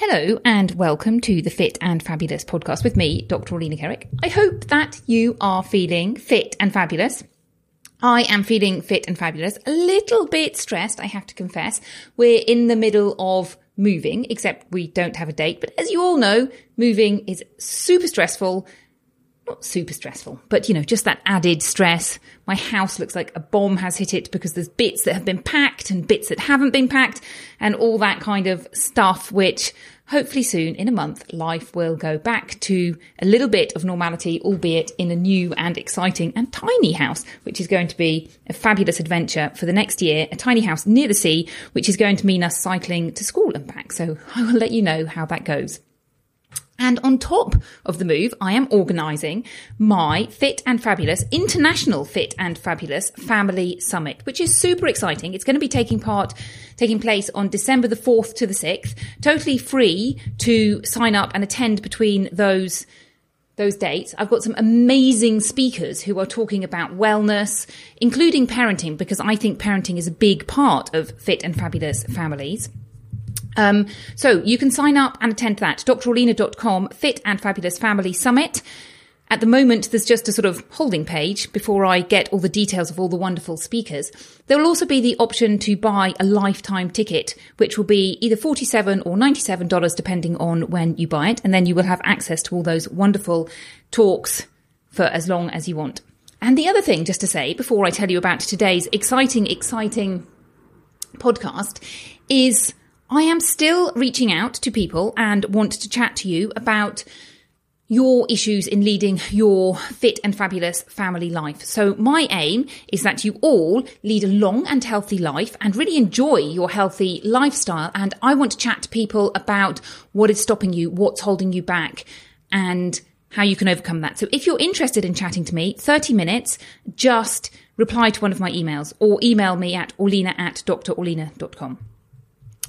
Hello and welcome to the Fit and Fabulous podcast with me, Dr. Orlena Kerek. I hope that you are feeling fit and fabulous. I am feeling fit and fabulous. A little bit stressed, I have to confess. We're in the middle of moving, except we don't have a date. But as you all know, moving is super stressful not super stressful, but you know, just that added stress. My house looks like a bomb has hit it because there's bits that have been packed and bits that haven't been packed and all that kind of stuff, which hopefully soon in a month, life will go back to a little bit of normality, albeit in a new and exciting and tiny house, which is going to be a fabulous adventure for the next year. A tiny house near the sea, which is going to mean us cycling to school and back. So I will let you know how that goes. And on top of the move, I am organising my Fit and Fabulous International Fit and Fabulous Family Summit, which is super exciting. It's going to be taking part, taking place on December the 4th to the 6th, totally free to sign up and attend between those those dates. I've got some amazing speakers who are talking about wellness, including parenting, because I think parenting is a big part of fit and fabulous families. Um, so you can sign up and attend that. drorlena.com, Fit and Fabulous Family Summit. At the moment, there's just a sort of holding page before I get all the details of all the wonderful speakers. There will also be the option to buy a lifetime ticket, which will be either 47 or $97 depending on when you buy it. And then you will have access to all those wonderful talks for as long as you want. And the other thing, just to say before I tell you about today's exciting, exciting podcast is I am still reaching out to people and want to chat to you about your issues in leading your fit and fabulous family life. So my aim is that you all lead a long and healthy life and really enjoy your healthy lifestyle. And I want to chat to people about what is stopping you, what's holding you back and how you can overcome that. So if you're interested in chatting to me, 30 minutes, just reply to one of my emails or email me at orlena at drorlena.com.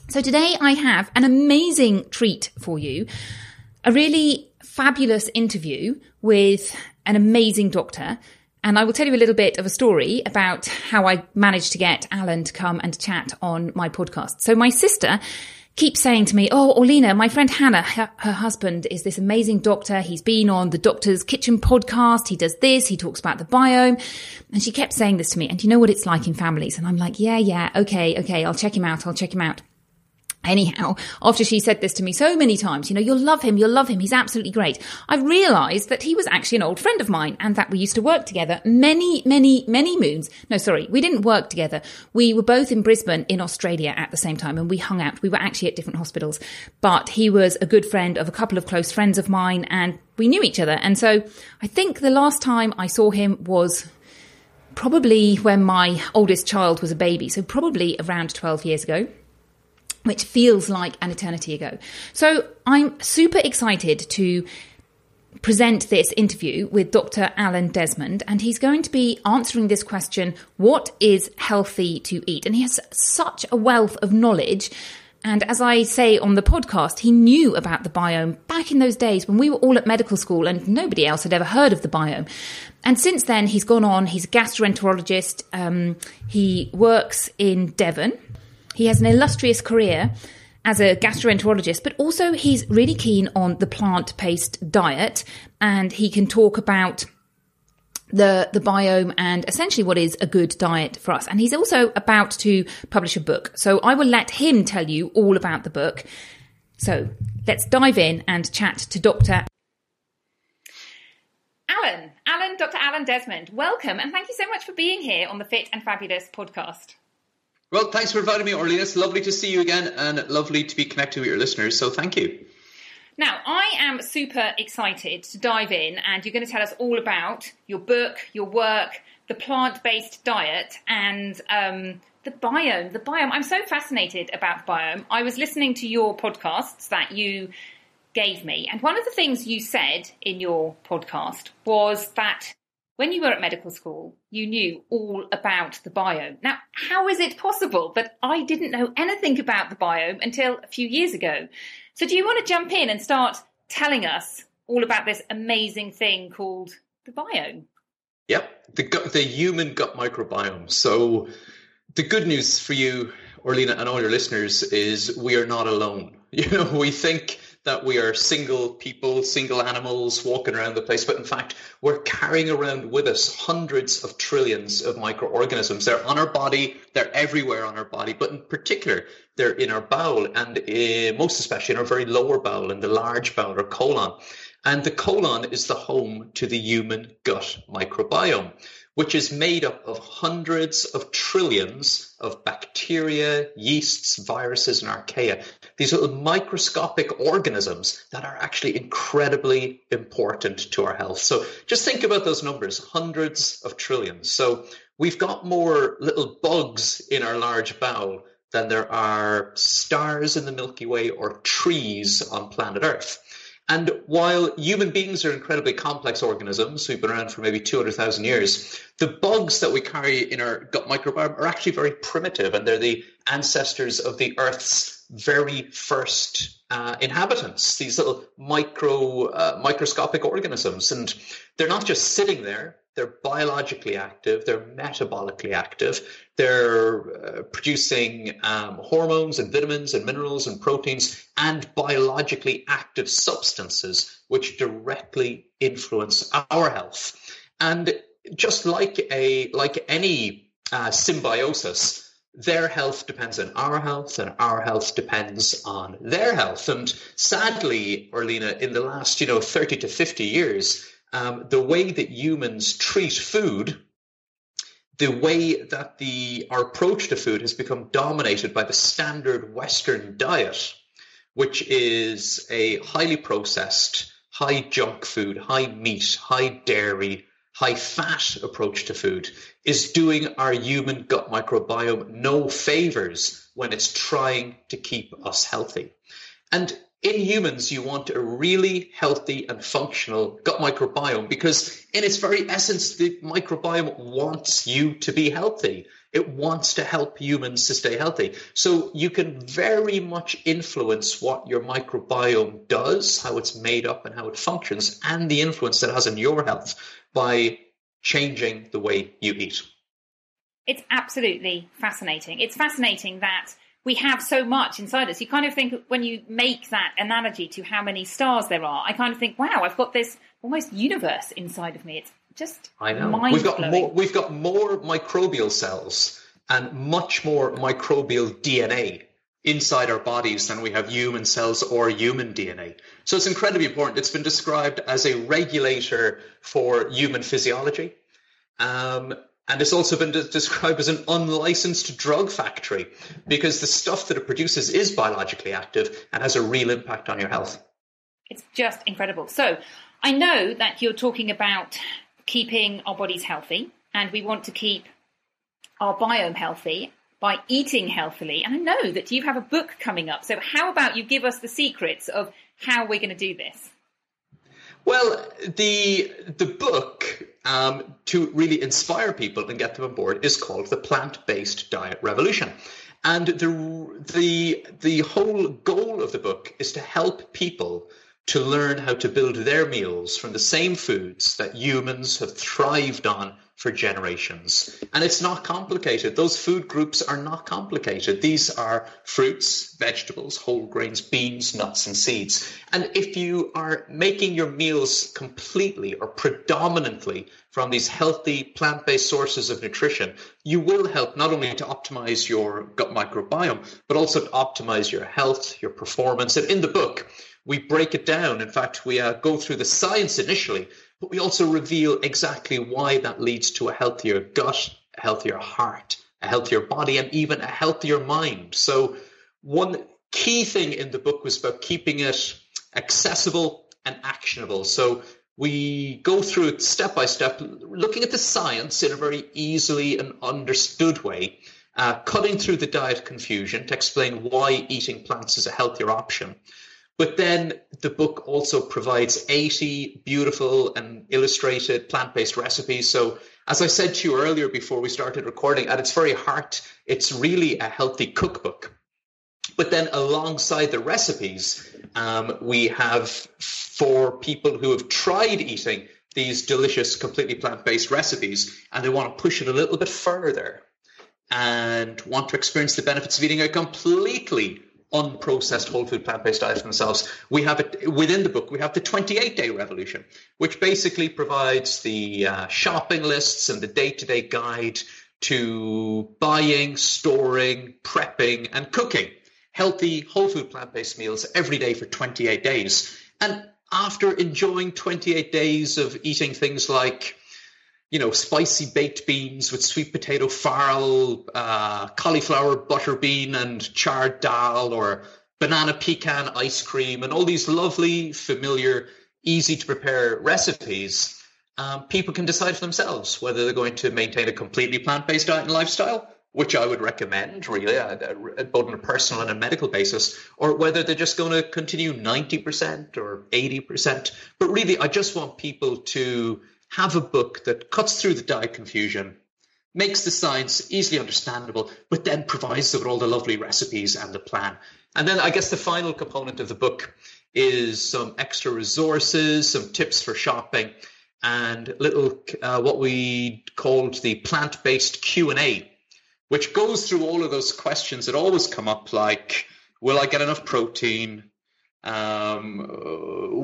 So today I have an amazing treat for you. A really fabulous interview with an amazing doctor. And I will tell you a little bit of a story about how I managed to get Alan to come and chat on my podcast. So my sister keeps saying to me, Oh, Orlena, my friend Hannah, her, her, husband is this amazing doctor. He's been on the Doctor's Kitchen podcast. He does this. He talks about the biome. And she kept saying this to me. And you know what it's like in families? And I'm like, yeah, yeah, okay, okay. I'll check him out. I'll check him out. Anyhow, after she said this to me so many times, you know, you'll love him, you'll love him, he's absolutely great. I realised that he was actually an old friend of mine and that we used to work together many, many, many moons. No, sorry, we didn't work together. We were both in Brisbane in Australia at the same time and we hung out. We were actually at different hospitals, but he was a good friend of a couple of close friends of mine and we knew each other. And so I think the last time I saw him was probably when my oldest child was a baby. So probably around 12 years ago which feels like an eternity ago. So I'm super excited to present this interview with Dr. Alan Desmond, and he's going to be answering this question What is healthy to eat? And he has such a wealth of knowledge. And as I say on the podcast, he knew about the biome back in those days when we were all at medical school and nobody else had ever heard of the biome. And since then, he's gone on, he's a gastroenterologist, um, he works in Devon He has an illustrious career as a gastroenterologist, but also he's really keen on the plant based diet and he can talk about the the biome and essentially what is a good diet for us. And he's also about to publish a book. So I will let him tell you all about the book. So let's dive in and chat to Dr. Alan, Alan, Dr. Alan Desmond, welcome and thank you so much for being here on the Fit and Fabulous podcast. Well, thanks for inviting me, Orlena. It's lovely to see you again and lovely to be connected with your listeners. So thank you. Now, I am super excited to dive in, and you're going to tell us all about your book, your work, the plant based diet, and um, the biome. The biome. I'm so fascinated about biome. I was listening to your podcasts that you gave me, and one of the things you said in your podcast was that when you were at medical school, you knew all about the biome. Now, how is it possible that I didn't know anything about the biome until a few years ago? So, do you want to jump in and start telling us all about this amazing thing called the biome? Yep, the gut, the human gut microbiome. So, the good news for you, Orlena, and all your listeners is we are not alone. You know, we think that we are single people, single animals walking around the place, but in fact, we're carrying around with us hundreds of trillions of microorganisms. They're on our body, they're everywhere on our body, but in particular, they're in our bowel, and uh, most especially in our very lower bowel, in the large bowel or colon. And the colon is the home to the human gut microbiome which is made up of hundreds of trillions of bacteria, yeasts, viruses, and archaea. These little microscopic organisms that are actually incredibly important to our health. So just think about those numbers hundreds of trillions. So we've got more little bugs in our large bowel than there are stars in the Milky Way or trees on planet Earth. And while human beings are incredibly complex organisms who've been around for maybe 200,000 years, the bugs that we carry in our gut microbiome are actually very primitive and they're the ancestors of the Earth's very first uh, inhabitants, these little micro, uh, microscopic organisms. And they're not just sitting there, they're biologically active, they're metabolically active, they're uh, producing um, hormones and vitamins and minerals and proteins and biologically active substances which directly influence our health. And just like a like any uh, symbiosis, their health depends on our health and our health depends on their health. And sadly, Orlena, in the last, you know, 30 to 50 years, um, the way that humans treat food, the way that the our approach to food has become dominated by the standard Western diet, which is a highly processed, high junk food, high meat, high dairy, high fat approach to food, is doing our human gut microbiome no favors when it's trying to keep us healthy. And in humans, you want a really healthy and functional gut microbiome because, in its very essence, the microbiome wants you to be healthy. It wants to help humans to stay healthy. So, you can very much influence what your microbiome does, how it's made up, and how it functions, and the influence that has on your health by changing the way you eat. It's absolutely fascinating. It's fascinating that we have so much inside us. You kind of think when you make that analogy to how many stars there are, I kind of think, wow, I've got this almost universe inside of me. It's just I know we've got more. We've got more microbial cells and much more microbial DNA inside our bodies than we have human cells or human DNA. So it's incredibly important. It's been described as a regulator for human physiology. Um, and it's also been described as an unlicensed drug factory because the stuff that it produces is biologically active and has a real impact on your health. It's just incredible. So I know that you're talking about keeping our bodies healthy and we want to keep our biome healthy by eating healthily. And I know that you have a book coming up. So how about you give us the secrets of how we're going to do this? Well, the the book um, to really inspire people and get them on board is called the Plant Based Diet Revolution, and the the the whole goal of the book is to help people to learn how to build their meals from the same foods that humans have thrived on for generations. And it's not complicated. Those food groups are not complicated. These are fruits, vegetables, whole grains, beans, nuts, and seeds. And if you are making your meals completely or predominantly from these healthy plant based sources of nutrition, you will help not only to optimize your gut microbiome, but also to optimize your health, your performance. And in the book, we break it down. In fact, we uh, go through the science initially but we also reveal exactly why that leads to a healthier gut, a healthier heart, a healthier body, and even a healthier mind. So, one key thing in the book was about keeping it accessible and actionable. So, we go through it step by step, looking at the science in a very easily and understood way, uh, cutting through the diet confusion to explain why eating plants is a healthier option. But then the book also provides 80 beautiful and illustrated plant based recipes. So, as I said to you earlier before we started recording, at its very heart, it's really a healthy cookbook. But then alongside the recipes, um, we have for people who have tried eating these delicious, completely plant based recipes and they want to push it a little bit further and want to experience the benefits of eating a completely unprocessed whole food plant based diets themselves. We have it within the book. We have the 28 day revolution, which basically provides the uh, shopping lists and the day to day guide to buying, storing, prepping, and cooking healthy whole food plant based meals every day for 28 days. And after enjoying 28 days of eating things like you know, spicy baked beans with sweet potato farro, uh, cauliflower butter bean and chard dal, or banana pecan ice cream, and all these lovely, familiar, easy to prepare recipes. Um, people can decide for themselves whether they're going to maintain a completely plant based diet and lifestyle, which I would recommend, really, uh, uh, both on a personal and a medical basis, or whether they're just going to continue 90% or 80%. But really, I just want people to have a book that cuts through the diet confusion, makes the science easily understandable, but then provides with all the lovely recipes and the plan. And then I guess the final component of the book is some extra resources, some tips for shopping, and little uh, what we called the plant-based Q&A, which goes through all of those questions that always come up like, will I get enough protein? Um,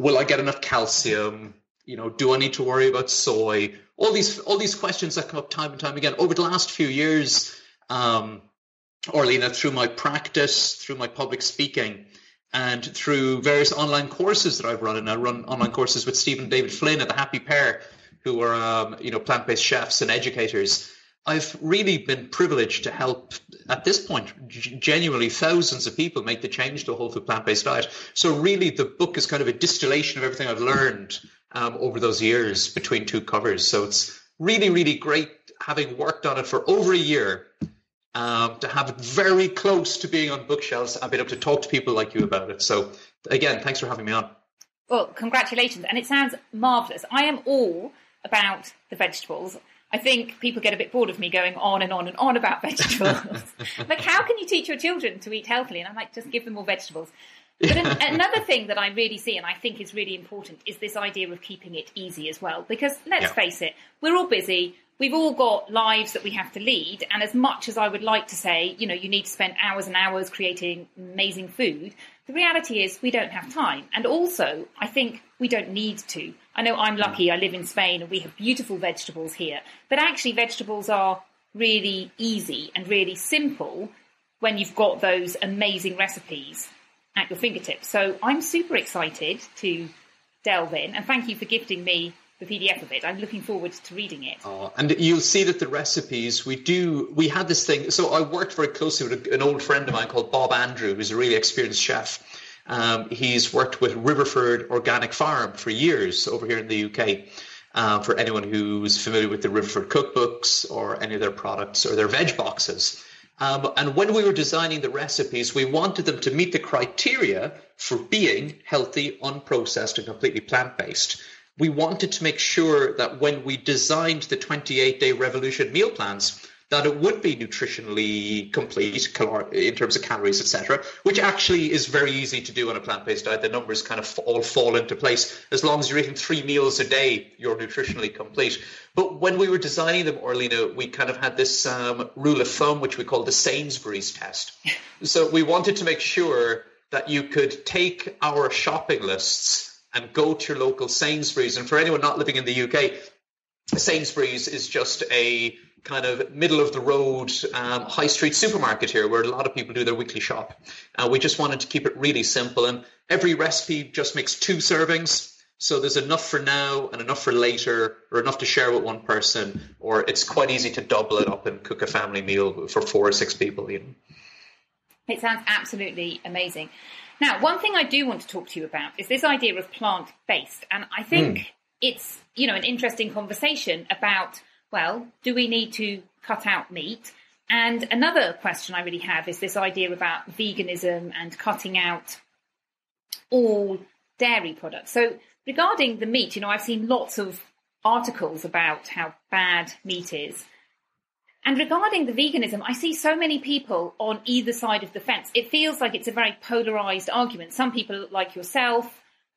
will I get enough calcium? You know, do I need to worry about soy? All these all these questions that come up time and time again over the last few years, um, Orlena, through my practice, through my public speaking, and through various online courses that I've run, and I run online courses with Stephen David Flynn at the Happy Pear, who are um, you know plant based chefs and educators. I've really been privileged to help at this point genuinely thousands of people make the change to a whole food plant based diet. So really, the book is kind of a distillation of everything I've learned um, over those years between two covers. So it's really, really great having worked on it for over a year um, to have it very close to being on bookshelves and being able to talk to people like you about it. So again, thanks for having me on. Well, congratulations. And it sounds marvellous. I am all about the vegetables. I think people get a bit bored of me going on and on and on about vegetables. like, how can you teach your children to eat healthily? And I'm like, just give them more vegetables. But an, another thing that I really see and I think is really important is this idea of keeping it easy as well. Because let's yeah. face it, we're all busy. We've all got lives that we have to lead. And as much as I would like to say, you know, you need to spend hours and hours creating amazing food, the reality is we don't have time. And also, I think we don't need to. I know I'm lucky, I live in Spain and we have beautiful vegetables here. But actually, vegetables are really easy and really simple when you've got those amazing recipes at your fingertips. So I'm super excited to delve in, and thank you for gifting me the PDF of it. I'm looking forward to reading it. Oh, and you'll see that the recipes we do. We had this thing. So I worked very closely with an old friend of mine called Bob Andrew, who's a really experienced chef. Um, he's worked with Riverford Organic Farm for years over here in the UK. Uh, for anyone who's familiar with the Riverford cookbooks or any of their products or their veg boxes. Um, and when we were designing the recipes, we wanted them to meet the criteria for being healthy, unprocessed, and completely plant based. We wanted to make sure that when we designed the 28 day revolution meal plans, that it would be nutritionally complete in terms of calories, etc., which actually is very easy to do on a plant-based diet. The numbers kind of all fall into place. As long as you're eating three meals a day, you're nutritionally complete. But when we were designing them, Orlena, we kind of had this um, rule of thumb, which we call the Sainsbury's test. so we wanted to make sure that you could take our shopping lists and go to your local Sainsbury's. And for anyone not living in the UK, Sainsbury's is just a kind of middle of the road um, high street supermarket here where a lot of people do their weekly shop. Uh, we just wanted to keep it really simple. And every recipe just makes two servings. So there's enough for now and enough for later, or enough to share with one person, or it's quite easy to double it up and cook a family meal for four or six people. You know. It sounds absolutely amazing. Now, one thing I do want to talk to you about is this idea of plant based. And I think mm. it's, you know, an interesting conversation about, well, do we need to cut out meat? And another question I really have is this idea about veganism and cutting out all dairy products. So, regarding the meat, you know, I've seen lots of articles about how bad meat is. And regarding the veganism, I see so many people on either side of the fence. It feels like it's a very polarized argument. Some people, like yourself,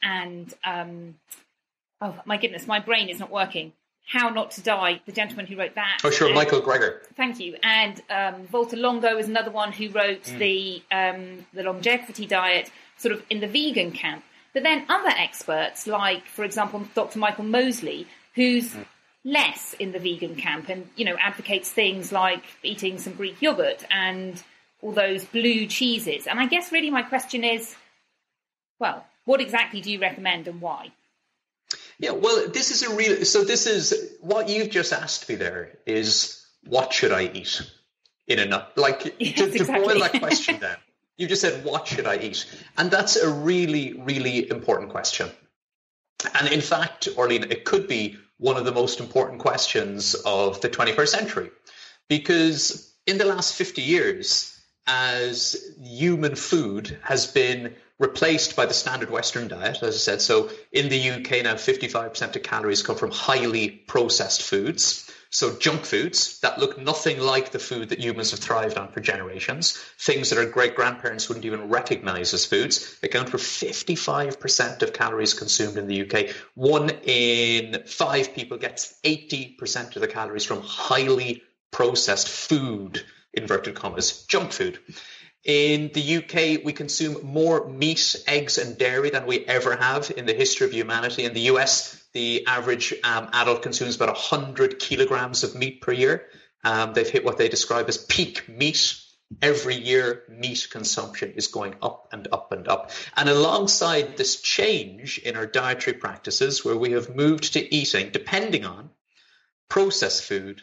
and um, oh my goodness, my brain is not working. How Not to Die, the gentleman who wrote that. Oh, sure, and, Michael Greger. Thank you. And um, Valter Longo is another one who wrote mm. the um, the longevity diet, sort of in the vegan camp. But then other experts, like for example, Dr. Michael Mosley, who's mm less in the vegan camp and, you know, advocates things like eating some Greek yogurt and all those blue cheeses. And I guess really my question is, well, what exactly do you recommend and why? Yeah, well, this is a real. So this is what you've just asked me. There is what should I eat in a like yes, to, to exactly. boil that question down. You just said what should I eat, and that's a really, really important question. And in fact, Orlena, it could be one of the most important questions of the 21st century. Because in the last 50 years, as human food has been replaced by the standard Western diet, as I said, so in the UK now, 55% of calories come from highly processed foods. So junk foods that look nothing like the food that humans have thrived on for generations, things that our great grandparents wouldn't even recognize as foods, account for 55% of calories consumed in the UK. One in five people gets 80% of the calories from highly processed food, inverted commas, junk food. In the UK, we consume more meat, eggs, and dairy than we ever have in the history of humanity. In the US, the average um, adult consumes about 100 kilograms of meat per year. Um, they've hit what they describe as peak meat. Every year, meat consumption is going up and up and up. And alongside this change in our dietary practices, where we have moved to eating, depending on processed food,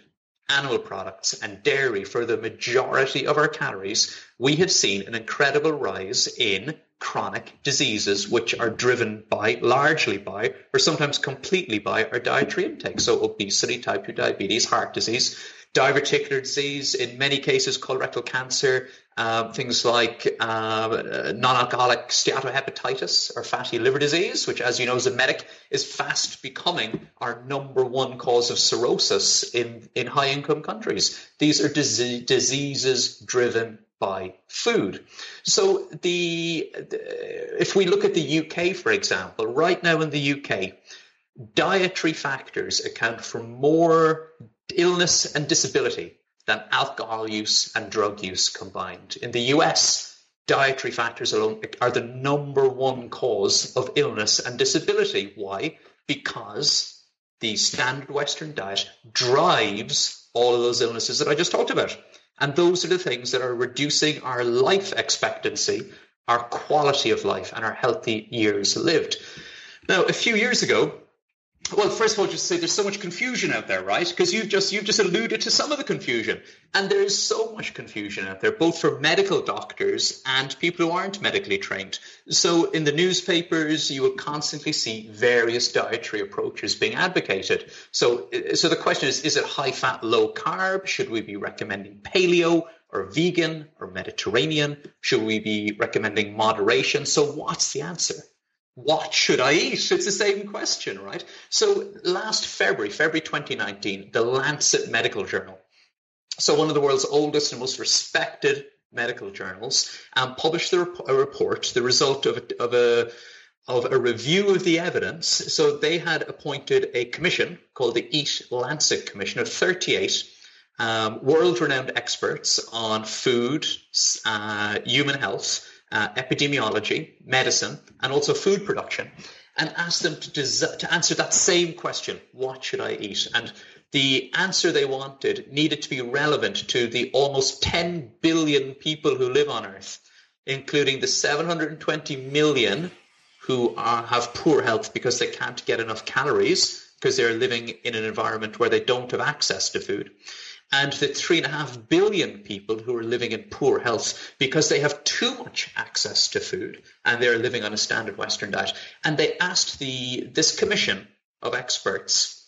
animal products, and dairy for the majority of our calories, we have seen an incredible rise in chronic diseases which are driven by largely by or sometimes completely by our dietary intake. So obesity type 2 diabetes heart disease diverticular disease in many cases colorectal cancer um, things like uh, non-alcoholic steatohepatitis or fatty liver disease which as you know as a medic is fast becoming our number one cause of cirrhosis in, in high income countries these are diseases driven by food. So the, the, if we look at the UK, for example, right now in the UK, dietary factors account for more illness and disability than alcohol use and drug use combined. In the US, dietary factors alone are the number one cause of illness and disability. Why? Because the standard Western diet drives all of those illnesses that I just talked about. And those are the things that are reducing our life expectancy, our quality of life, and our healthy years lived. Now, a few years ago, well, first of all, just say there's so much confusion out there, right? Because you've just you've just alluded to some of the confusion, and there is so much confusion out there, both for medical doctors and people who aren't medically trained. So, in the newspapers, you will constantly see various dietary approaches being advocated. So, so the question is: Is it high fat, low carb? Should we be recommending paleo? Or vegan or Mediterranean? Should we be recommending moderation? So, what's the answer? What should I eat? It's the same question, right? So last February, February 2019, the Lancet Medical Journal So, one of the world's oldest and most respected medical journals um, published a report, the result of a, of a of a review of the evidence. So they had appointed a commission called the Eat Lancet Commission of 38 um, world renowned experts on food, uh, human health, uh, epidemiology, medicine, and also food production, and asked them to, des- to answer that same question what should I eat? And the answer they wanted needed to be relevant to the almost 10 billion people who live on Earth, including the 720 million who are, have poor health because they can't get enough calories because they're living in an environment where they don't have access to food. And the three and a half billion people who are living in poor health because they have too much access to food and they're living on a standard Western diet. And they asked the this commission of experts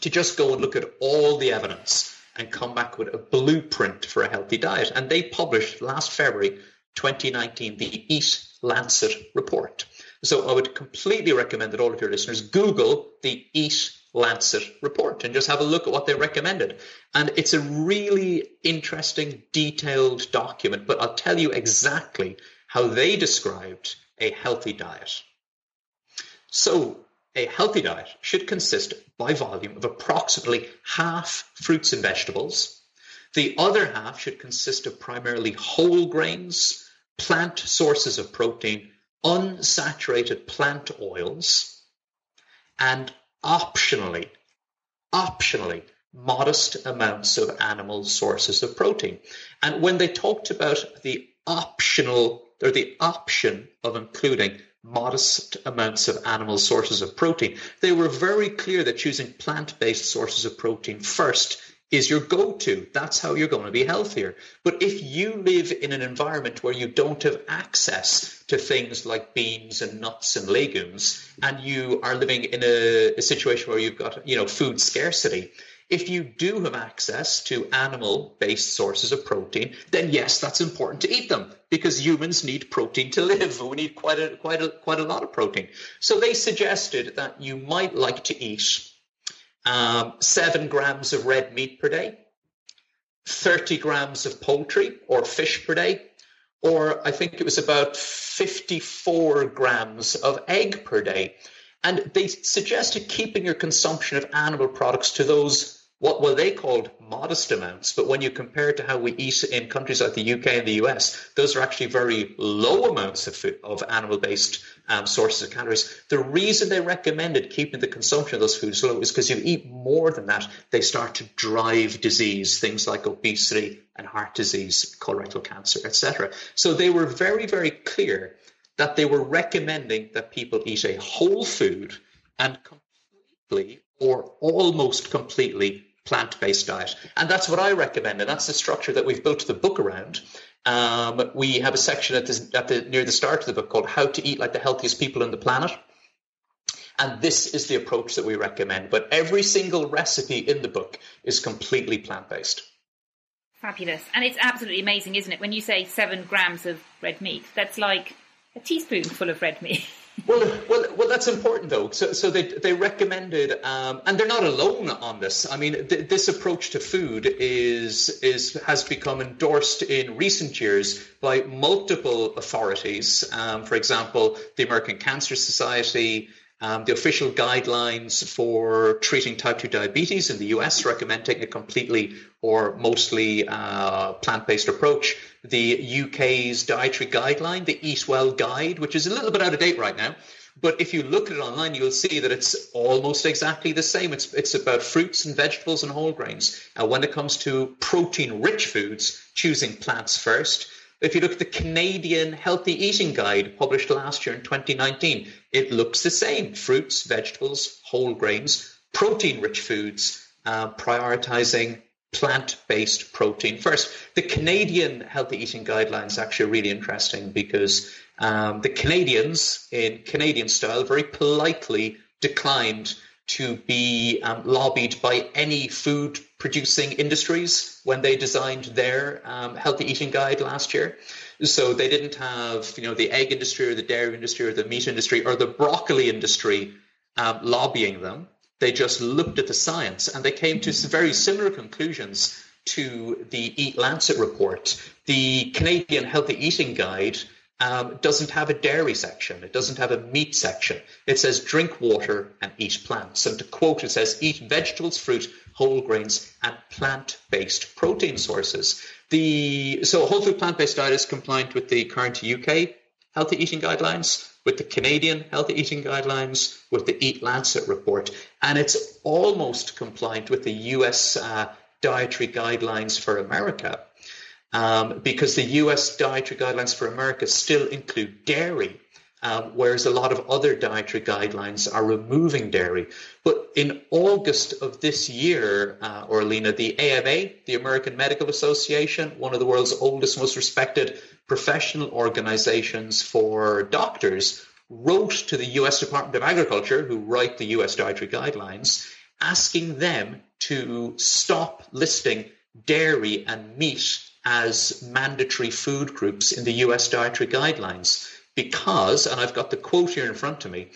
to just go and look at all the evidence and come back with a blueprint for a healthy diet. And they published last February 2019 the Eat Lancet report. So I would completely recommend that all of your listeners Google the Eat Lancet report and just have a look at what they recommended. And it's a really interesting, detailed document, but I'll tell you exactly how they described a healthy diet. So, a healthy diet should consist by volume of approximately half fruits and vegetables. The other half should consist of primarily whole grains, plant sources of protein, unsaturated plant oils and optionally, optionally, modest amounts of animal sources of protein. And when they talked about the optional or the option of including modest amounts of animal sources of protein, they were very clear that choosing plant based sources of protein first is your go to. That's how you're going to be healthier. But if you live in an environment where you don't have access to things like beans and nuts and legumes, and you are living in a, a situation where you've got, you know, food scarcity, if you do have access to animal based sources of protein, then yes, that's important to eat them because humans need protein to live. We need quite a, quite a, quite a lot of protein. So they suggested that you might like to eat um, seven grams of red meat per day, 30 grams of poultry or fish per day, or I think it was about 54 grams of egg per day. And they suggested keeping your consumption of animal products to those what were they called modest amounts, but when you compare it to how we eat in countries like the UK and the US, those are actually very low amounts of, food, of animal-based um, sources of calories. The reason they recommended keeping the consumption of those foods low is because you eat more than that, they start to drive disease, things like obesity and heart disease, colorectal cancer, etc. So they were very, very clear that they were recommending that people eat a whole food and completely or almost completely plant based diet. And that's what I recommend. And that's the structure that we've built the book around. Um, we have a section at, this, at the, near the start of the book called How to Eat Like the Healthiest People on the Planet. And this is the approach that we recommend. But every single recipe in the book is completely plant based. Fabulous. And it's absolutely amazing, isn't it? When you say seven grams of red meat, that's like a teaspoonful of red meat. well, well, well, that's important though. So, so they they recommended, um, and they're not alone on this. I mean, th- this approach to food is is has become endorsed in recent years by multiple authorities. Um, for example, the American Cancer Society. Um, the official guidelines for treating type 2 diabetes in the US recommend taking a completely or mostly uh, plant based approach the UK's dietary guideline, the Eat Well Guide, which is a little bit out of date right now. But if you look at it online, you'll see that it's almost exactly the same. It's it's about fruits and vegetables and whole grains. And when it comes to protein-rich foods, choosing plants first. If you look at the Canadian Healthy Eating Guide published last year in 2019, it looks the same: fruits, vegetables, whole grains, protein-rich foods, uh, prioritizing plant-based protein first. The Canadian healthy eating guidelines actually really interesting because um, the Canadians, in Canadian style, very politely declined to be um, lobbied by any food producing industries when they designed their um, healthy eating guide last year. So they didn't have, you know, the egg industry or the dairy industry or the meat industry or the broccoli industry um, lobbying them. They just looked at the science and they came to very similar conclusions to the Eat Lancet report, the Canadian Healthy Eating Guide um, doesn't have a dairy section. It doesn't have a meat section. It says drink water and eat plants. And to quote, it says eat vegetables, fruit, whole grains, and plant-based protein sources. The so whole food plant-based diet is compliant with the current UK healthy eating guidelines, with the Canadian healthy eating guidelines, with the Eat Lancet report, and it's almost compliant with the US uh, dietary guidelines for America um, because the US dietary guidelines for America still include dairy. Um, whereas a lot of other dietary guidelines are removing dairy. But in August of this year, uh, Orlena, the AMA, the American Medical Association, one of the world's oldest, most respected professional organizations for doctors, wrote to the US Department of Agriculture, who write the US dietary guidelines, asking them to stop listing dairy and meat as mandatory food groups in the US dietary guidelines because, and I've got the quote here in front of me,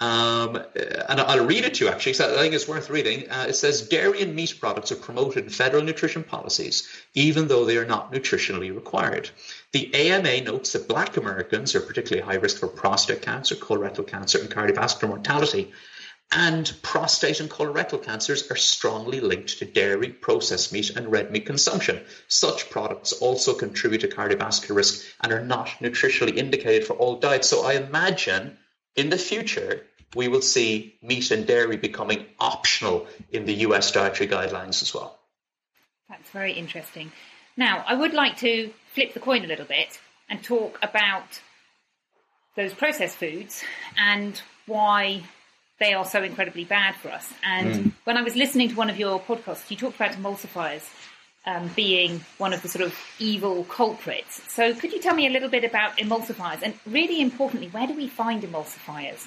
um, and I'll read it to you actually, so I think it's worth reading. Uh, it says dairy and meat products are promoted in federal nutrition policies, even though they are not nutritionally required. The AMA notes that black Americans are particularly high risk for prostate cancer, colorectal cancer, and cardiovascular mortality, and prostate and colorectal cancers are strongly linked to dairy, processed meat, and red meat consumption. Such products also contribute to cardiovascular risk and are not nutritionally indicated for all diets. So I imagine in the future, we will see meat and dairy becoming optional in the US dietary guidelines as well. That's very interesting. Now, I would like to flip the coin a little bit and talk about those processed foods and why they are so incredibly bad for us. And mm. when I was listening to one of your podcasts, you talked about emulsifiers um, being one of the sort of evil culprits. So could you tell me a little bit about emulsifiers? And really importantly, where do we find emulsifiers?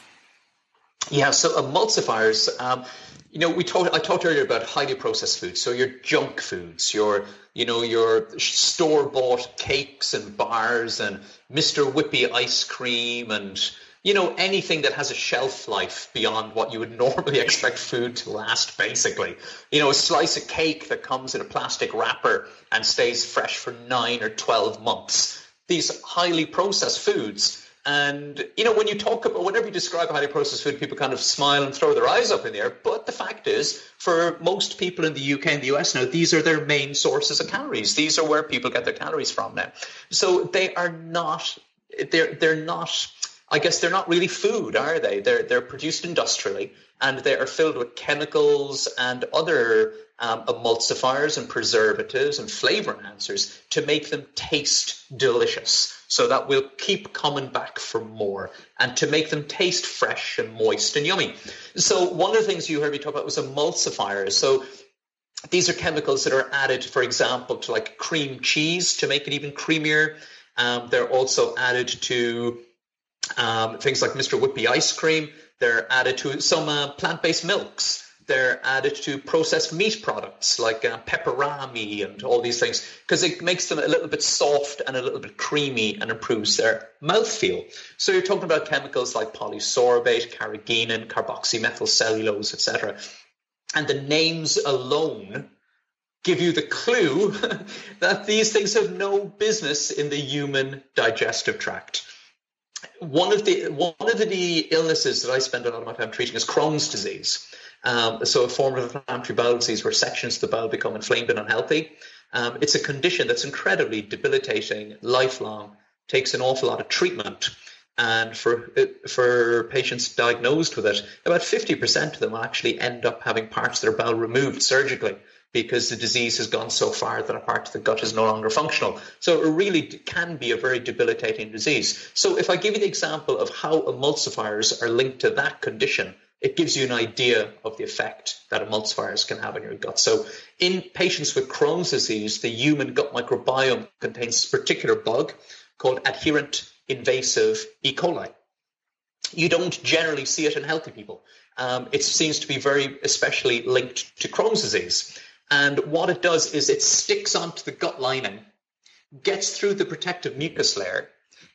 Yeah, so emulsifiers, um, you know, we talked. I talked earlier about highly processed foods. So your junk foods, your, you know, your store bought cakes and bars and Mr. Whippy ice cream and you know, anything that has a shelf life beyond what you would normally expect food to last, basically. You know, a slice of cake that comes in a plastic wrapper and stays fresh for nine or 12 months. These highly processed foods. And, you know, when you talk about, whenever you describe highly processed food, people kind of smile and throw their eyes up in the air. But the fact is, for most people in the UK and the US now, these are their main sources of calories. These are where people get their calories from now. So they are not, they're, they're not, I guess they're not really food, are they? They're they're produced industrially and they are filled with chemicals and other um, emulsifiers and preservatives and flavor enhancers to make them taste delicious. So that we'll keep coming back for more and to make them taste fresh and moist and yummy. So one of the things you heard me talk about was emulsifiers. So these are chemicals that are added, for example, to like cream cheese to make it even creamier. Um, they're also added to um, things like Mr. Whippy ice cream. They're added to some uh, plant-based milks. They're added to processed meat products like uh, Peperami and all these things because it makes them a little bit soft and a little bit creamy and improves their mouthfeel. So you're talking about chemicals like polysorbate, carrageenan, carboxymethylcellulose, etc. And the names alone give you the clue that these things have no business in the human digestive tract one of the one of the illnesses that I spend a lot of my time treating is Crohn's disease. Um, so a form of inflammatory bowel disease where sections of the bowel become inflamed and unhealthy. Um, it's a condition that's incredibly debilitating, lifelong, takes an awful lot of treatment. And for for patients diagnosed with it, about 50% of them actually end up having parts of their bowel removed surgically because the disease has gone so far that a part of the gut is no longer functional. So it really can be a very debilitating disease. So if I give you the example of how emulsifiers are linked to that condition, it gives you an idea of the effect that emulsifiers can have on your gut. So in patients with Crohn's disease, the human gut microbiome contains a particular bug called adherent invasive E. coli. You don't generally see it in healthy people. Um, it seems to be very especially linked to Crohn's disease. And what it does is it sticks onto the gut lining, gets through the protective mucus layer,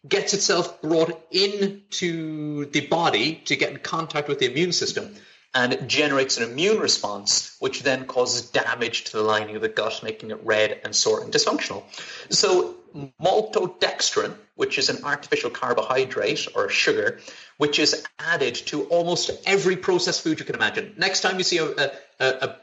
gets itself brought into the body to get in contact with the immune system, and it generates an immune response, which then causes damage to the lining of the gut, making it red and sore and dysfunctional. So, maltodextrin, which is an artificial carbohydrate or sugar, which is added to almost every processed food you can imagine. Next time you see a, a, a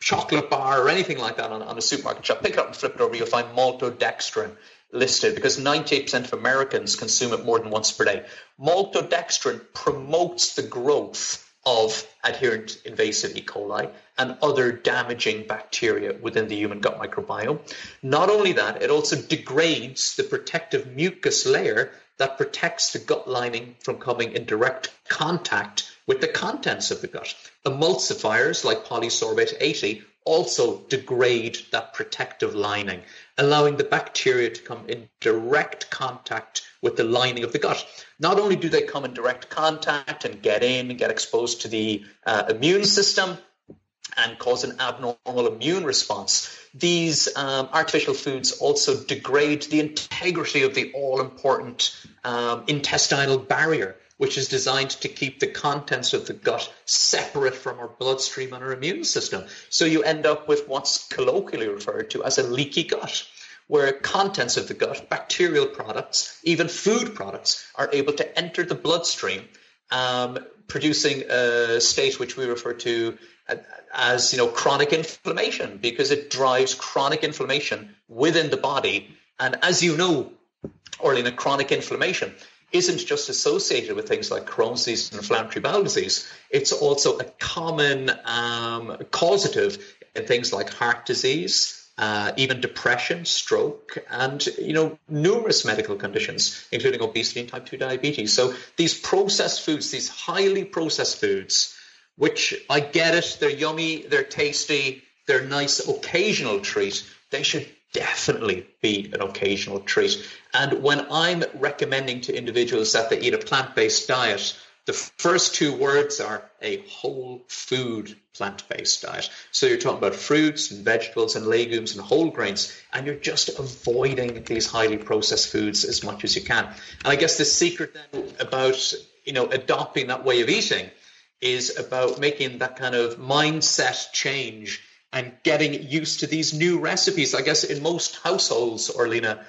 chocolate bar or anything like that on, on a supermarket shop, pick it up and flip it over, you'll find maltodextrin listed because 98% of Americans consume it more than once per day. Maltodextrin promotes the growth of adherent invasive E. coli and other damaging bacteria within the human gut microbiome. Not only that, it also degrades the protective mucus layer that protects the gut lining from coming in direct contact with the contents of the gut. Emulsifiers like polysorbate 80 also degrade that protective lining, allowing the bacteria to come in direct contact with the lining of the gut. Not only do they come in direct contact and get in and get exposed to the uh, immune system and cause an abnormal immune response, these um, artificial foods also degrade the integrity of the all important um, intestinal barrier. Which is designed to keep the contents of the gut separate from our bloodstream and our immune system. So you end up with what's colloquially referred to as a leaky gut where contents of the gut, bacterial products, even food products, are able to enter the bloodstream, um, producing a state which we refer to as you know chronic inflammation because it drives chronic inflammation within the body. And as you know, Orlena, chronic inflammation isn't just associated with things like Crohn's disease and inflammatory bowel disease. It's also a common um, causative in things like heart disease, uh, even depression, stroke, and you know numerous medical conditions, including obesity and type two diabetes. So these processed foods, these highly processed foods, which I get it, they're yummy, they're tasty, they're nice occasional treat. They should definitely be an occasional treat. And when I'm recommending to individuals that they eat a plant-based diet, the first two words are a whole food plant based diet. So you're talking about fruits and vegetables and legumes and whole grains, and you're just avoiding these highly processed foods as much as you can. And I guess the secret then about you know adopting that way of eating is about making that kind of mindset change and getting used to these new recipes. I guess in most households, Orlena,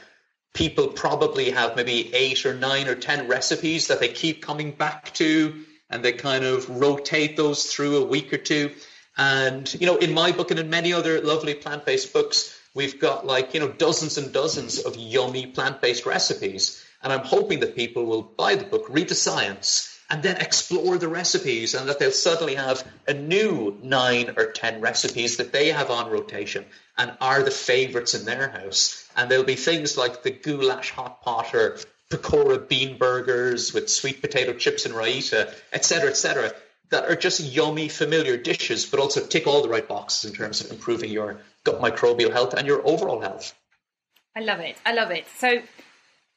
people probably have maybe eight or nine or ten recipes that they keep coming back to and they kind of rotate those through a week or two and you know in my book and in many other lovely plant-based books we've got like you know dozens and dozens of yummy plant-based recipes and i'm hoping that people will buy the book read the science and then explore the recipes and that they'll suddenly have a new nine or ten recipes that they have on rotation and are the favorites in their house. And there'll be things like the goulash hot pot or pakora bean burgers with sweet potato chips and raita, uh, etc., etc., that are just yummy, familiar dishes, but also tick all the right boxes in terms of improving your gut microbial health and your overall health. I love it. I love it. So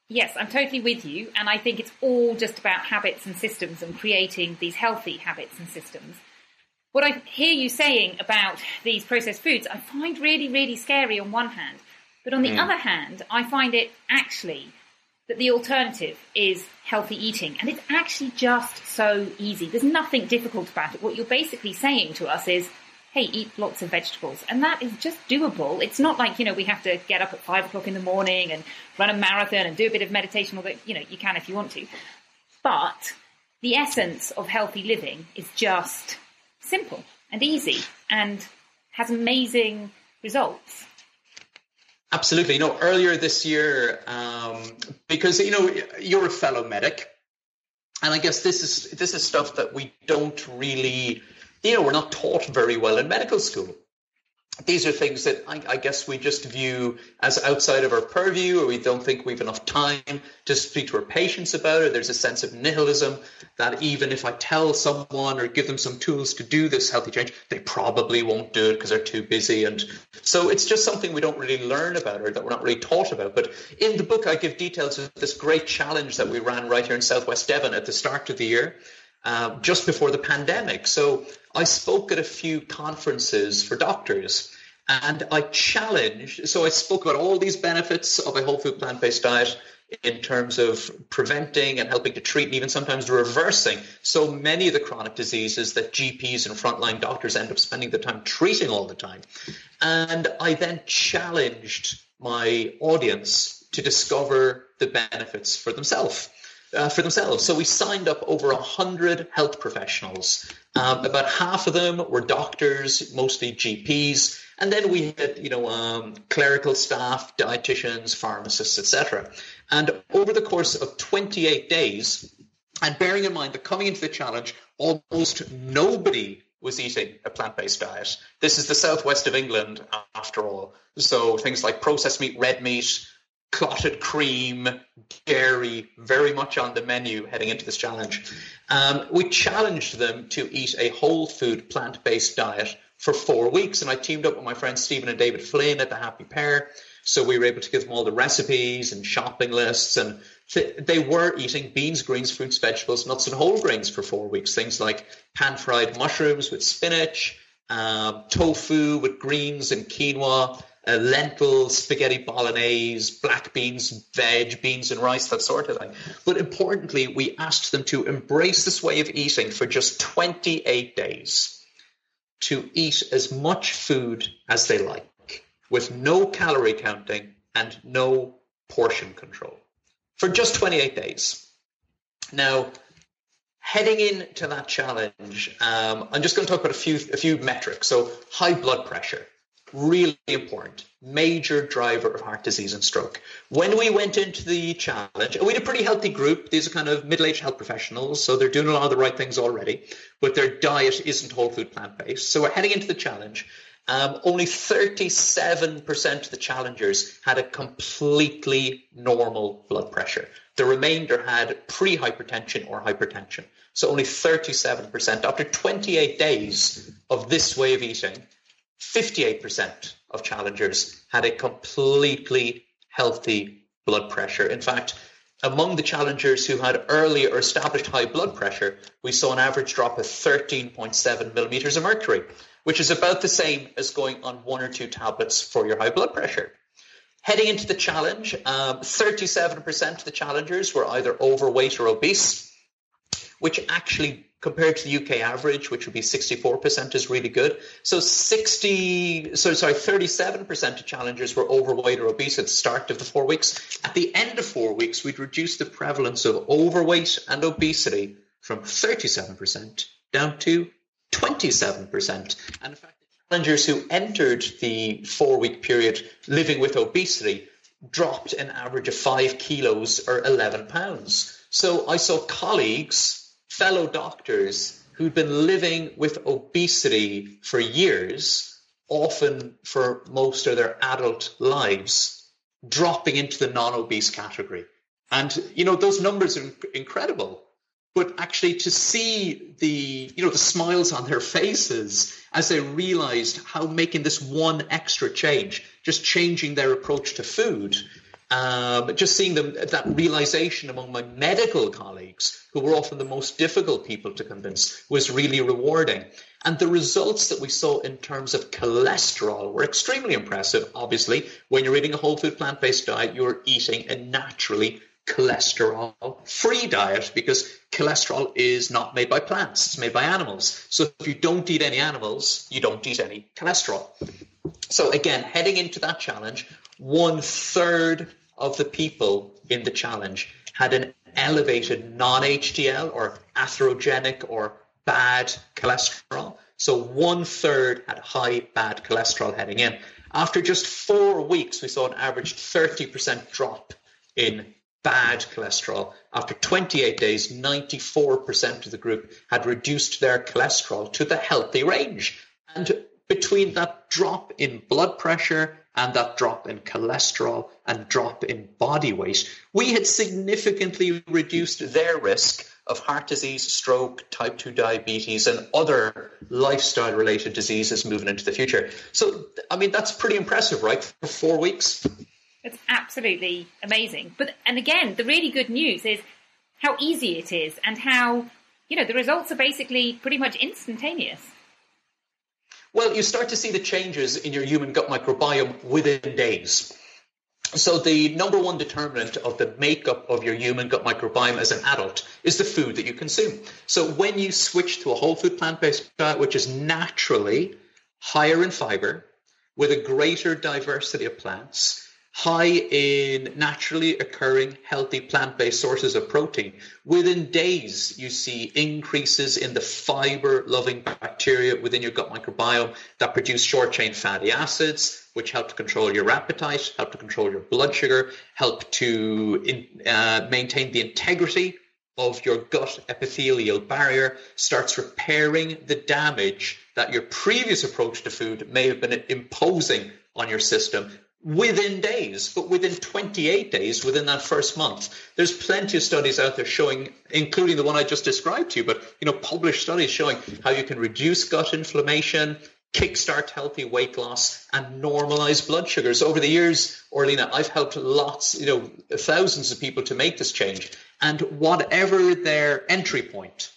Yes, I'm totally with you. And I think it's all just about habits and systems and creating these healthy habits and systems. What I hear you saying about these processed foods, I find really, really scary on one hand. But on the mm. other hand, I find it actually that the alternative is healthy eating. And it's actually just so easy. There's nothing difficult about it. What you're basically saying to us is hey, eat lots of vegetables. And that is just doable. It's not like, you know, we have to get up at five o'clock in the morning and run a marathon and do a bit of meditation, although, you know, you can if you want to. But the essence of healthy living is just simple and easy and has amazing results. Absolutely. You know, earlier this year, um, because, you know, you're a fellow medic, and I guess this is this is stuff that we don't really you know, we're not taught very well in medical school. These are things that I, I, guess we just view as outside of our purview, or we don't think we've enough time to speak to our patients about it. There's a sense of nihilism that even if I tell someone or give them some tools to do this healthy change, they probably won't do it because they're too busy. And so it's just something we don't really learn about or that we're not really taught about. But in the book, I give details of this great challenge that we ran right here in Southwest Devon at the start of the year. Uh, just before the pandemic. So I spoke at a few conferences for doctors and I challenged, so I spoke about all these benefits of a whole food plant based diet, in terms of preventing and helping to treat and even sometimes reversing so many of the chronic diseases that GPs and frontline doctors end up spending the time treating all the time. And I then challenged my audience to discover the benefits for themselves. Uh, for themselves. So we signed up over 100 health professionals. Um, about half of them were doctors, mostly GPs, and then we had, you know, um, clerical staff, dietitians, pharmacists, etc. And over the course of 28 days, and bearing in mind that coming into the challenge, almost nobody was eating a plant-based diet. This is the southwest of England, after all. So things like processed meat, red meat, clotted cream, dairy, very much on the menu heading into this challenge. Um, we challenged them to eat a whole food plant based diet for four weeks. And I teamed up with my friends Stephen and David Flynn at the Happy Pear. So we were able to give them all the recipes and shopping lists. And th- they were eating beans, greens, fruits, vegetables, nuts, and whole grains for four weeks. Things like pan fried mushrooms with spinach, um, tofu with greens and quinoa, uh, lentils, spaghetti bolognese, black beans, veg, beans and rice, that sort of thing. But importantly, we asked them to embrace this way of eating for just 28 days, to eat as much food as they like, with no calorie counting and no portion control, for just 28 days. Now, heading into that challenge, um, I'm just going to talk about a few a few metrics. So, high blood pressure really important, major driver of heart disease and stroke. When we went into the challenge, we had a pretty healthy group. These are kind of middle-aged health professionals, so they're doing a lot of the right things already, but their diet isn't whole food plant-based. So we're heading into the challenge. Um, only 37% of the challengers had a completely normal blood pressure. The remainder had pre-hypertension or hypertension. So only 37%. After 28 days of this way of eating, 58% of challengers had a completely healthy blood pressure. In fact, among the challengers who had early or established high blood pressure, we saw an average drop of 13.7 millimeters of mercury, which is about the same as going on one or two tablets for your high blood pressure. Heading into the challenge, um, 37% of the challengers were either overweight or obese, which actually compared to the UK average, which would be 64%, is really good. So 60, so sorry, 37% of challengers were overweight or obese at the start of the four weeks. At the end of four weeks, we'd reduced the prevalence of overweight and obesity from 37% down to 27%. And in fact, the challengers who entered the four week period living with obesity dropped an average of five kilos or 11 pounds. So I saw colleagues fellow doctors who'd been living with obesity for years, often for most of their adult lives, dropping into the non obese category. And, you know, those numbers are incredible. But actually, to see the, you know, the smiles on their faces as they realized how making this one extra change, just changing their approach to food, um, just seeing that realization among my medical colleagues, who were often the most difficult people to convince, was really rewarding. And the results that we saw in terms of cholesterol were extremely impressive. Obviously, when you're eating a whole food plant based diet, you're eating a naturally cholesterol free diet because cholesterol is not made by plants, it's made by animals. So if you don't eat any animals, you don't eat any cholesterol. So again, heading into that challenge, one third of the people in the challenge had an elevated non HDL or atherogenic or bad cholesterol. So one third had high bad cholesterol heading in. After just four weeks, we saw an average 30% drop in bad cholesterol. After 28 days, 94% of the group had reduced their cholesterol to the healthy range. And between that drop in blood pressure and that drop in cholesterol and drop in body weight, we had significantly reduced their risk of heart disease, stroke, type 2 diabetes, and other lifestyle related diseases moving into the future. So, I mean, that's pretty impressive, right? For four weeks. It's absolutely amazing. But, and again, the really good news is how easy it is and how, you know, the results are basically pretty much instantaneous. Well, you start to see the changes in your human gut microbiome within days. so the number one determinant of the makeup of your human gut microbiome as an adult is the food that you consume. So when you switch to a whole food plant-based diet, which is naturally higher in fiber, with a greater diversity of plants, high in naturally occurring healthy plant-based sources of protein, within days you see increases in the fiber-loving bacteria within your gut microbiome that produce short-chain fatty acids, which help to control your appetite, help to control your blood sugar, help to in, uh, maintain the integrity of your gut epithelial barrier, starts repairing the damage that your previous approach to food may have been imposing on your system within days, but within 28 days, within that first month. There's plenty of studies out there showing, including the one I just described to you, but you know, published studies showing how you can reduce gut inflammation, kickstart healthy weight loss, and normalize blood sugars. Over the years, Orlena, I've helped lots, you know, thousands of people to make this change. And whatever their entry point,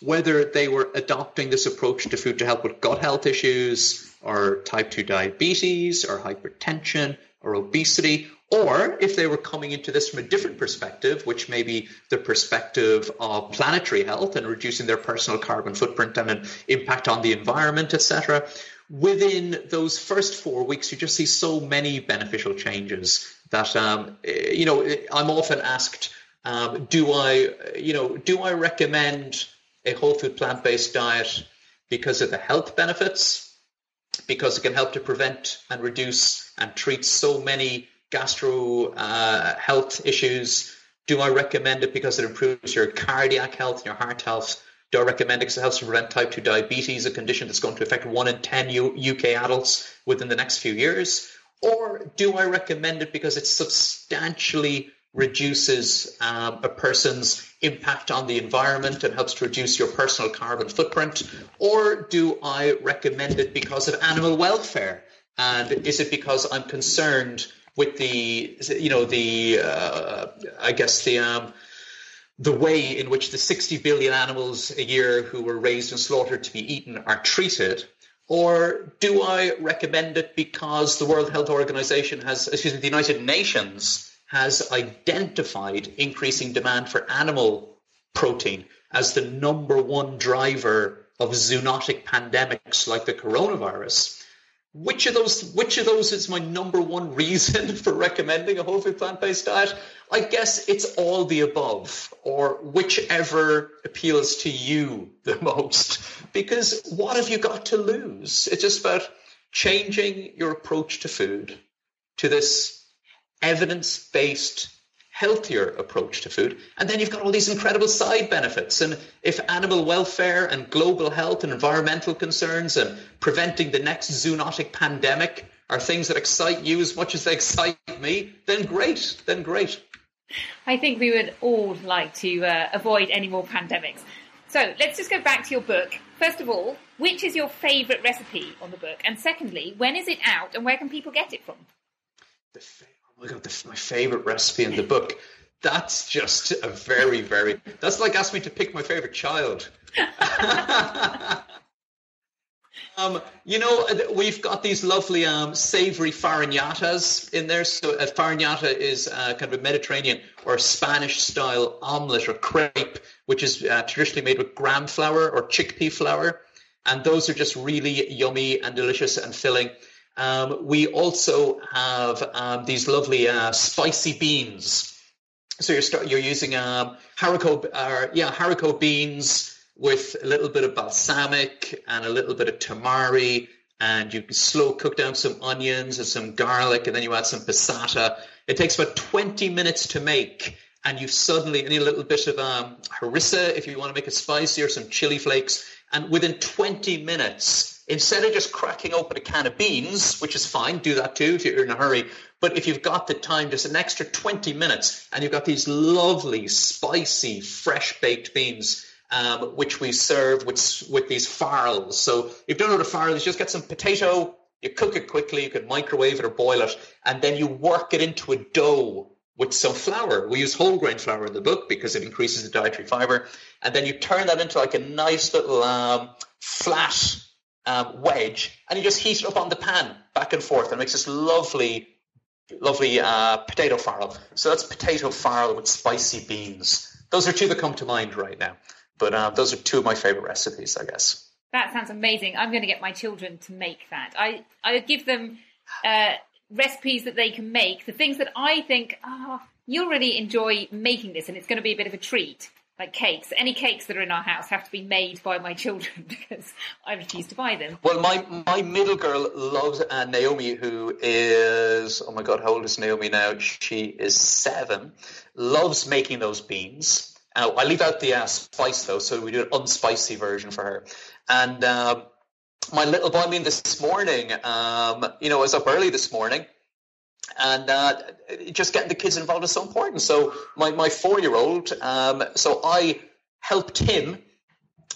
whether they were adopting this approach to food to help with gut health issues, or type 2 diabetes or hypertension or obesity, or if they were coming into this from a different perspective, which may be the perspective of planetary health and reducing their personal carbon footprint and an impact on the environment, etc. Within those first four weeks, you just see so many beneficial changes that um, you know. I'm often asked, um, do I, you know, do I recommend a whole food plant based diet because of the health benefits? Because it can help to prevent and reduce and treat so many gastro uh, health issues. Do I recommend it because it improves your cardiac health and your heart health? Do I recommend it because it helps to prevent type 2 diabetes, a condition that's going to affect 1 in 10 U- UK adults within the next few years? Or do I recommend it because it substantially reduces um, a person's impact on the environment and helps to reduce your personal carbon footprint? Or do I recommend it because of animal welfare? And is it because I'm concerned with the, you know, the, uh, I guess the, um, the way in which the 60 billion animals a year who were raised and slaughtered to be eaten are treated? Or do I recommend it because the World Health Organization has, excuse me, the United Nations has identified increasing demand for animal protein as the number one driver of zoonotic pandemics like the coronavirus. Which of those which of those is my number one reason for recommending a whole food plant-based diet? I guess it's all the above, or whichever appeals to you the most. Because what have you got to lose? It's just about changing your approach to food to this evidence based, healthier approach to food. And then you've got all these incredible side benefits. And if animal welfare and global health and environmental concerns and preventing the next zoonotic pandemic are things that excite you as much as they excite me, then great, then great. I think we would all like to uh, avoid any more pandemics. So let's just go back to your book. First of all, which is your favourite recipe on the book? And secondly, when is it out and where can people get it from? The oh my god, my favorite recipe in the book. That's just a very, very. That's like asking me to pick my favorite child. um, you know, we've got these lovely um, savory farinhatas in there. So a farinhata is uh, kind of a Mediterranean or Spanish style omelette or crepe, which is uh, traditionally made with gram flour or chickpea flour. And those are just really yummy and delicious and filling. Um, we also have um, these lovely uh, spicy beans. So you're start, you're using um, haricot, uh, yeah, haricot beans with a little bit of balsamic and a little bit of tamari, and you can slow cook down some onions and some garlic, and then you add some passata. It takes about 20 minutes to make, and you suddenly need a little bit of um, harissa if you want to make it spicy, or some chili flakes, and within 20 minutes Instead of just cracking open a can of beans, which is fine, do that too if you're in a hurry. But if you've got the time, just an extra 20 minutes, and you've got these lovely, spicy, fresh baked beans, um, which we serve with, with these farls. So if you don't know what a farl is, just get some potato, you cook it quickly, you can microwave it or boil it, and then you work it into a dough with some flour. We use whole grain flour in the book because it increases the dietary fiber. And then you turn that into like a nice little um, flat um, wedge, and you just heat it up on the pan back and forth, and it makes this lovely lovely uh, potato farl. So that's potato farl with spicy beans. Those are two that come to mind right now. But uh, those are two of my favorite recipes, I guess. That sounds amazing. I'm going to get my children to make that. I I give them uh, recipes that they can make, the things that I think, oh, you'll really enjoy making this, and it's going to be a bit of a treat. Like cakes, any cakes that are in our house have to be made by my children because I refuse to buy them. Well, my my middle girl loves uh, Naomi, who is oh my god, how old is Naomi now? She is seven. Loves making those beans. Uh, I leave out the uh, spice though, so we do an unspicy version for her. And uh, my little boy, I mean, this morning, um, you know, I was up early this morning and uh, just getting the kids involved is so important. So my, my four-year-old, um, so I helped him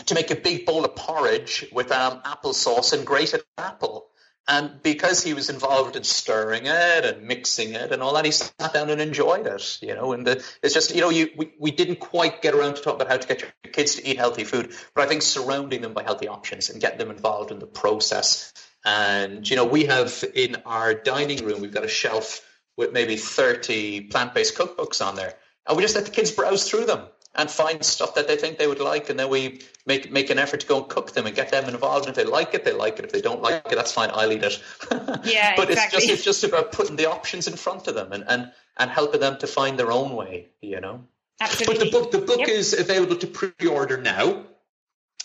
to make a big bowl of porridge with um, applesauce and grated apple. And because he was involved in stirring it and mixing it and all that, he sat down and enjoyed it, you know. And the, it's just, you know, you, we, we didn't quite get around to talk about how to get your kids to eat healthy food, but I think surrounding them by healthy options and getting them involved in the process. And, you know, we have in our dining room, we've got a shelf with maybe 30 plant based cookbooks on there. And we just let the kids browse through them and find stuff that they think they would like, and then we make make an effort to go and cook them and get them involved. And if they like it, they like it. If they don't like it, that's fine. I'll eat it. Yeah, but exactly. it's just it's just about putting the options in front of them and and and helping them to find their own way. You know. Absolutely. But the book the book Yep. is available to pre-order now.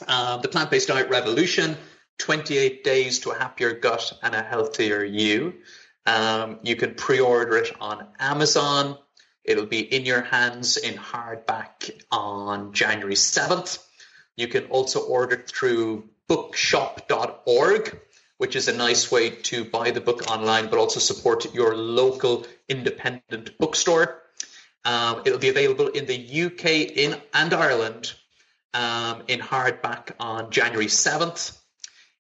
Um, the Plant Based Diet Revolution: Twenty Eight Days to a Happier Gut and a Healthier You. Um, you can pre-order it on Amazon. It'll be in your hands in hardback on January 7th. You can also order it through bookshop.org, which is a nice way to buy the book online, but also support your local independent bookstore. Um, it'll be available in the UK in, and Ireland um, in hardback on January 7th.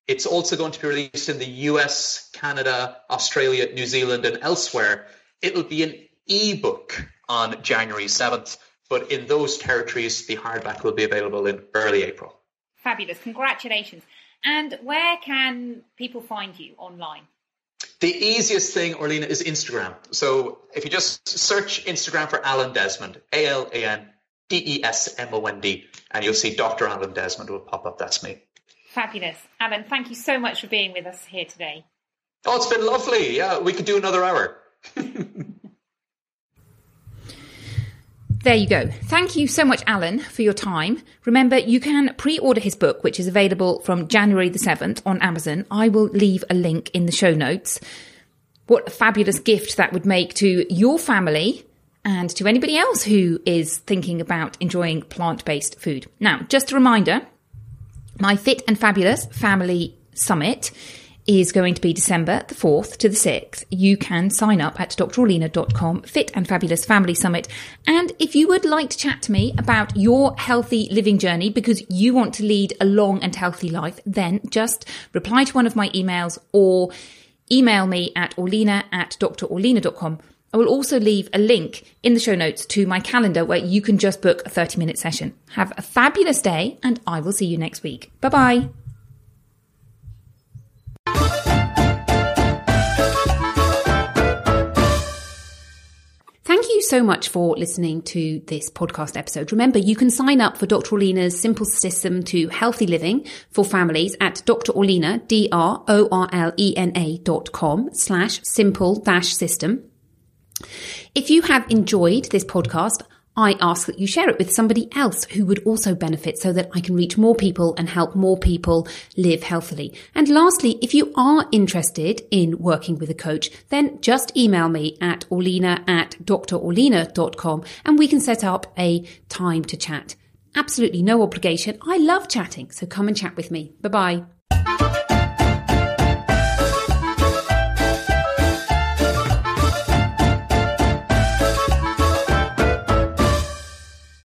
It's also going to be released in the US, Canada, Australia, New Zealand, and elsewhere. It'll be an ebook on January 7th, but in those territories, the hardback will be available in early April. Fabulous. Congratulations. And where can people find you online? The easiest thing, Orlena, is Instagram. So if you just search Instagram for Alan Desmond, A L A N D E S M O N D, and you'll see Dr. Alan Desmond will pop up. That's me. Fabulous. Alan, thank you so much for being with us here today. Oh, it's been lovely. Yeah, we could do another hour. There you go. Thank you so much, Alan, for your time. Remember, you can pre order his book, which is available from January the 7th on Amazon. I will leave a link in the show notes. What a fabulous gift that would make to your family and to anybody else who is thinking about enjoying plant based food. Now, just a reminder my Fit and Fabulous Family Summit is going to be December the 4th to the 6th. You can sign up at drorlena.com, Fit and Fabulous Family Summit. And if you would like to chat to me about your healthy living journey because you want to lead a long and healthy life, then just reply to one of my emails or email me at orlena at drorlena.com. I will also leave a link in the show notes to my calendar where you can just book a 30 minute session. Have a fabulous day and I will see you next week. Bye bye. Thank you so much for listening to this podcast episode. Remember, you can sign up for Dr. Orlena's simple system to healthy living for families at drorlena, D-R-O-R-L-E-N-A dot com slash simple dash system. If you have enjoyed this podcast, I ask that you share it with somebody else who would also benefit so that I can reach more people and help more people live healthily. And lastly, if you are interested in working with a coach, then just email me at orlena at drorlena.com and we can set up a time to chat. Absolutely no obligation. I love chatting, so come and chat with me. Bye bye.